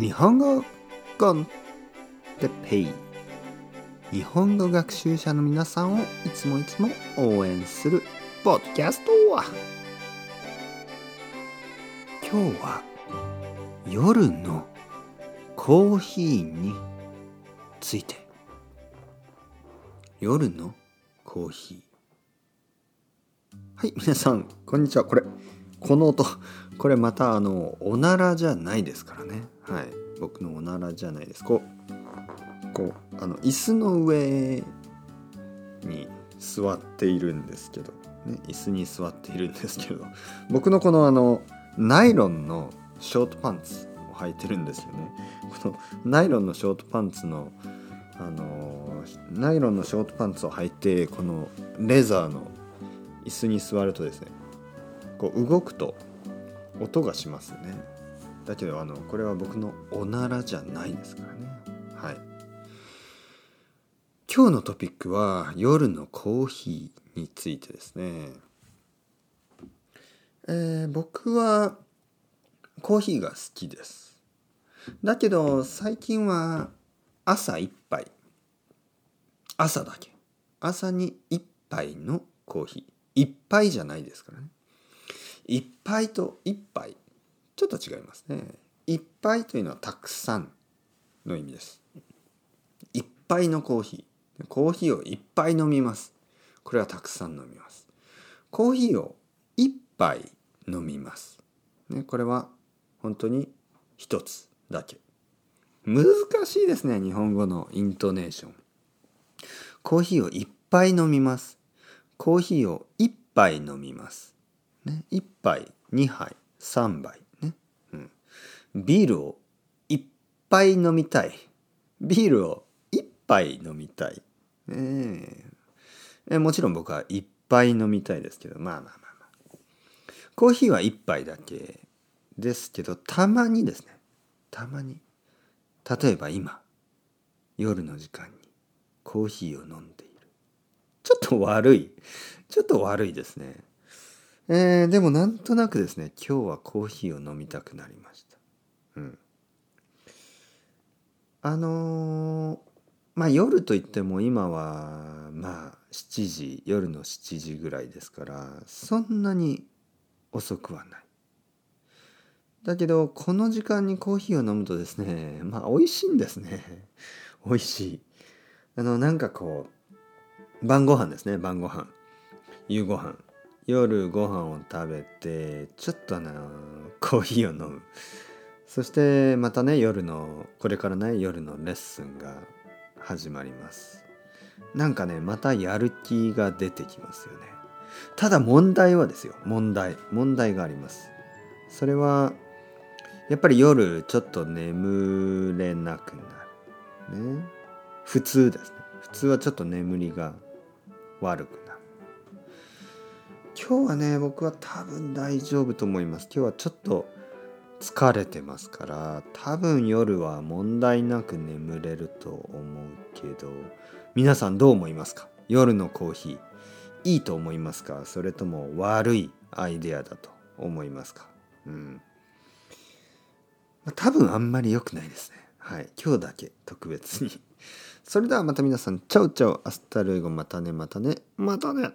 日本語コンテペイ日本語学習者の皆さんをいつもいつも応援するポッドキャスト今日は夜のコーヒーについて。夜のコーヒー。はい皆さんこんにちは。これこの音。これまたあのおならじゃないですからね。はい。僕のおならじゃないです。こうこうあの椅子の上に座っているんですけど、ね、椅子に座っているんですけど。僕のこのあのナイロンのショートパンツを履いてるんですよね。このナイロンのショートパンツのあのナイロンのショートパンツを履いてこのレザーの椅子に座るとですねこう動くと音がしますね。だけどあのこれは僕のおならじゃないですからね。はい。今日のトピックは夜のコーヒーについてですね。えー、僕はコーヒーが好きです。だけど最近は朝一杯。朝だけ。朝に一杯のコーヒー。一杯じゃないですからね。一杯と一杯。ちょっと違いますね。一杯というのはたくさんの意味です。一杯のコーヒー。コーヒーを一杯飲みます。これはたくさん飲みます。コーヒーを一杯飲みます、ね、これは本当に一つだけ。難しいですね日本語のイントネーション。コーヒーを一杯飲みます。コーヒーを一杯飲みます。ね、1杯2杯3杯ね、うん、ビールをいっぱい飲みたい。ビールを1杯飲みたい、ね、え。もちろん僕はいっぱい飲みたいですけどまあまあまあまあ。コーヒーは1杯だけですけどたまにですね。たまに。例えば今夜の時間にコーヒーを飲んでいる。ちょっと悪い。ちょっと悪いですね。えー、でもなんとなくですね今日はコーヒーを飲みたくなりました。うん。あのー、まあ夜といっても今はまあ7時夜の7時ぐらいですからそんなに遅くはない。だけどこの時間にコーヒーを飲むとですねまあ美味しいんですね。美味しい。あのなんかこう晩ご飯ですね晩ご飯。夕ご飯。夜ご飯を食べてちょっとあのコーヒーを飲む。そしてまたね夜のこれからね夜のレッスンが始まります。なんかねまたやる気が出てきますよね。ただ問題はですよ。問題。問題があります。それはやっぱり夜ちょっと眠れなくなる。ね。普通ですね。普通はちょっと眠りが悪く今日はね僕は多分大丈夫と思います。今日はちょっと疲れてますから多分夜は問題なく眠れると思うけど皆さんどう思いますか？夜のコーヒーいいと思いますか？それとも悪いアイデアだと思いますか？うん。ま多分あんまり良くないですね。はい。今日だけ特別に。それではまた皆さん chao chao hasta luego またねまたねまたね。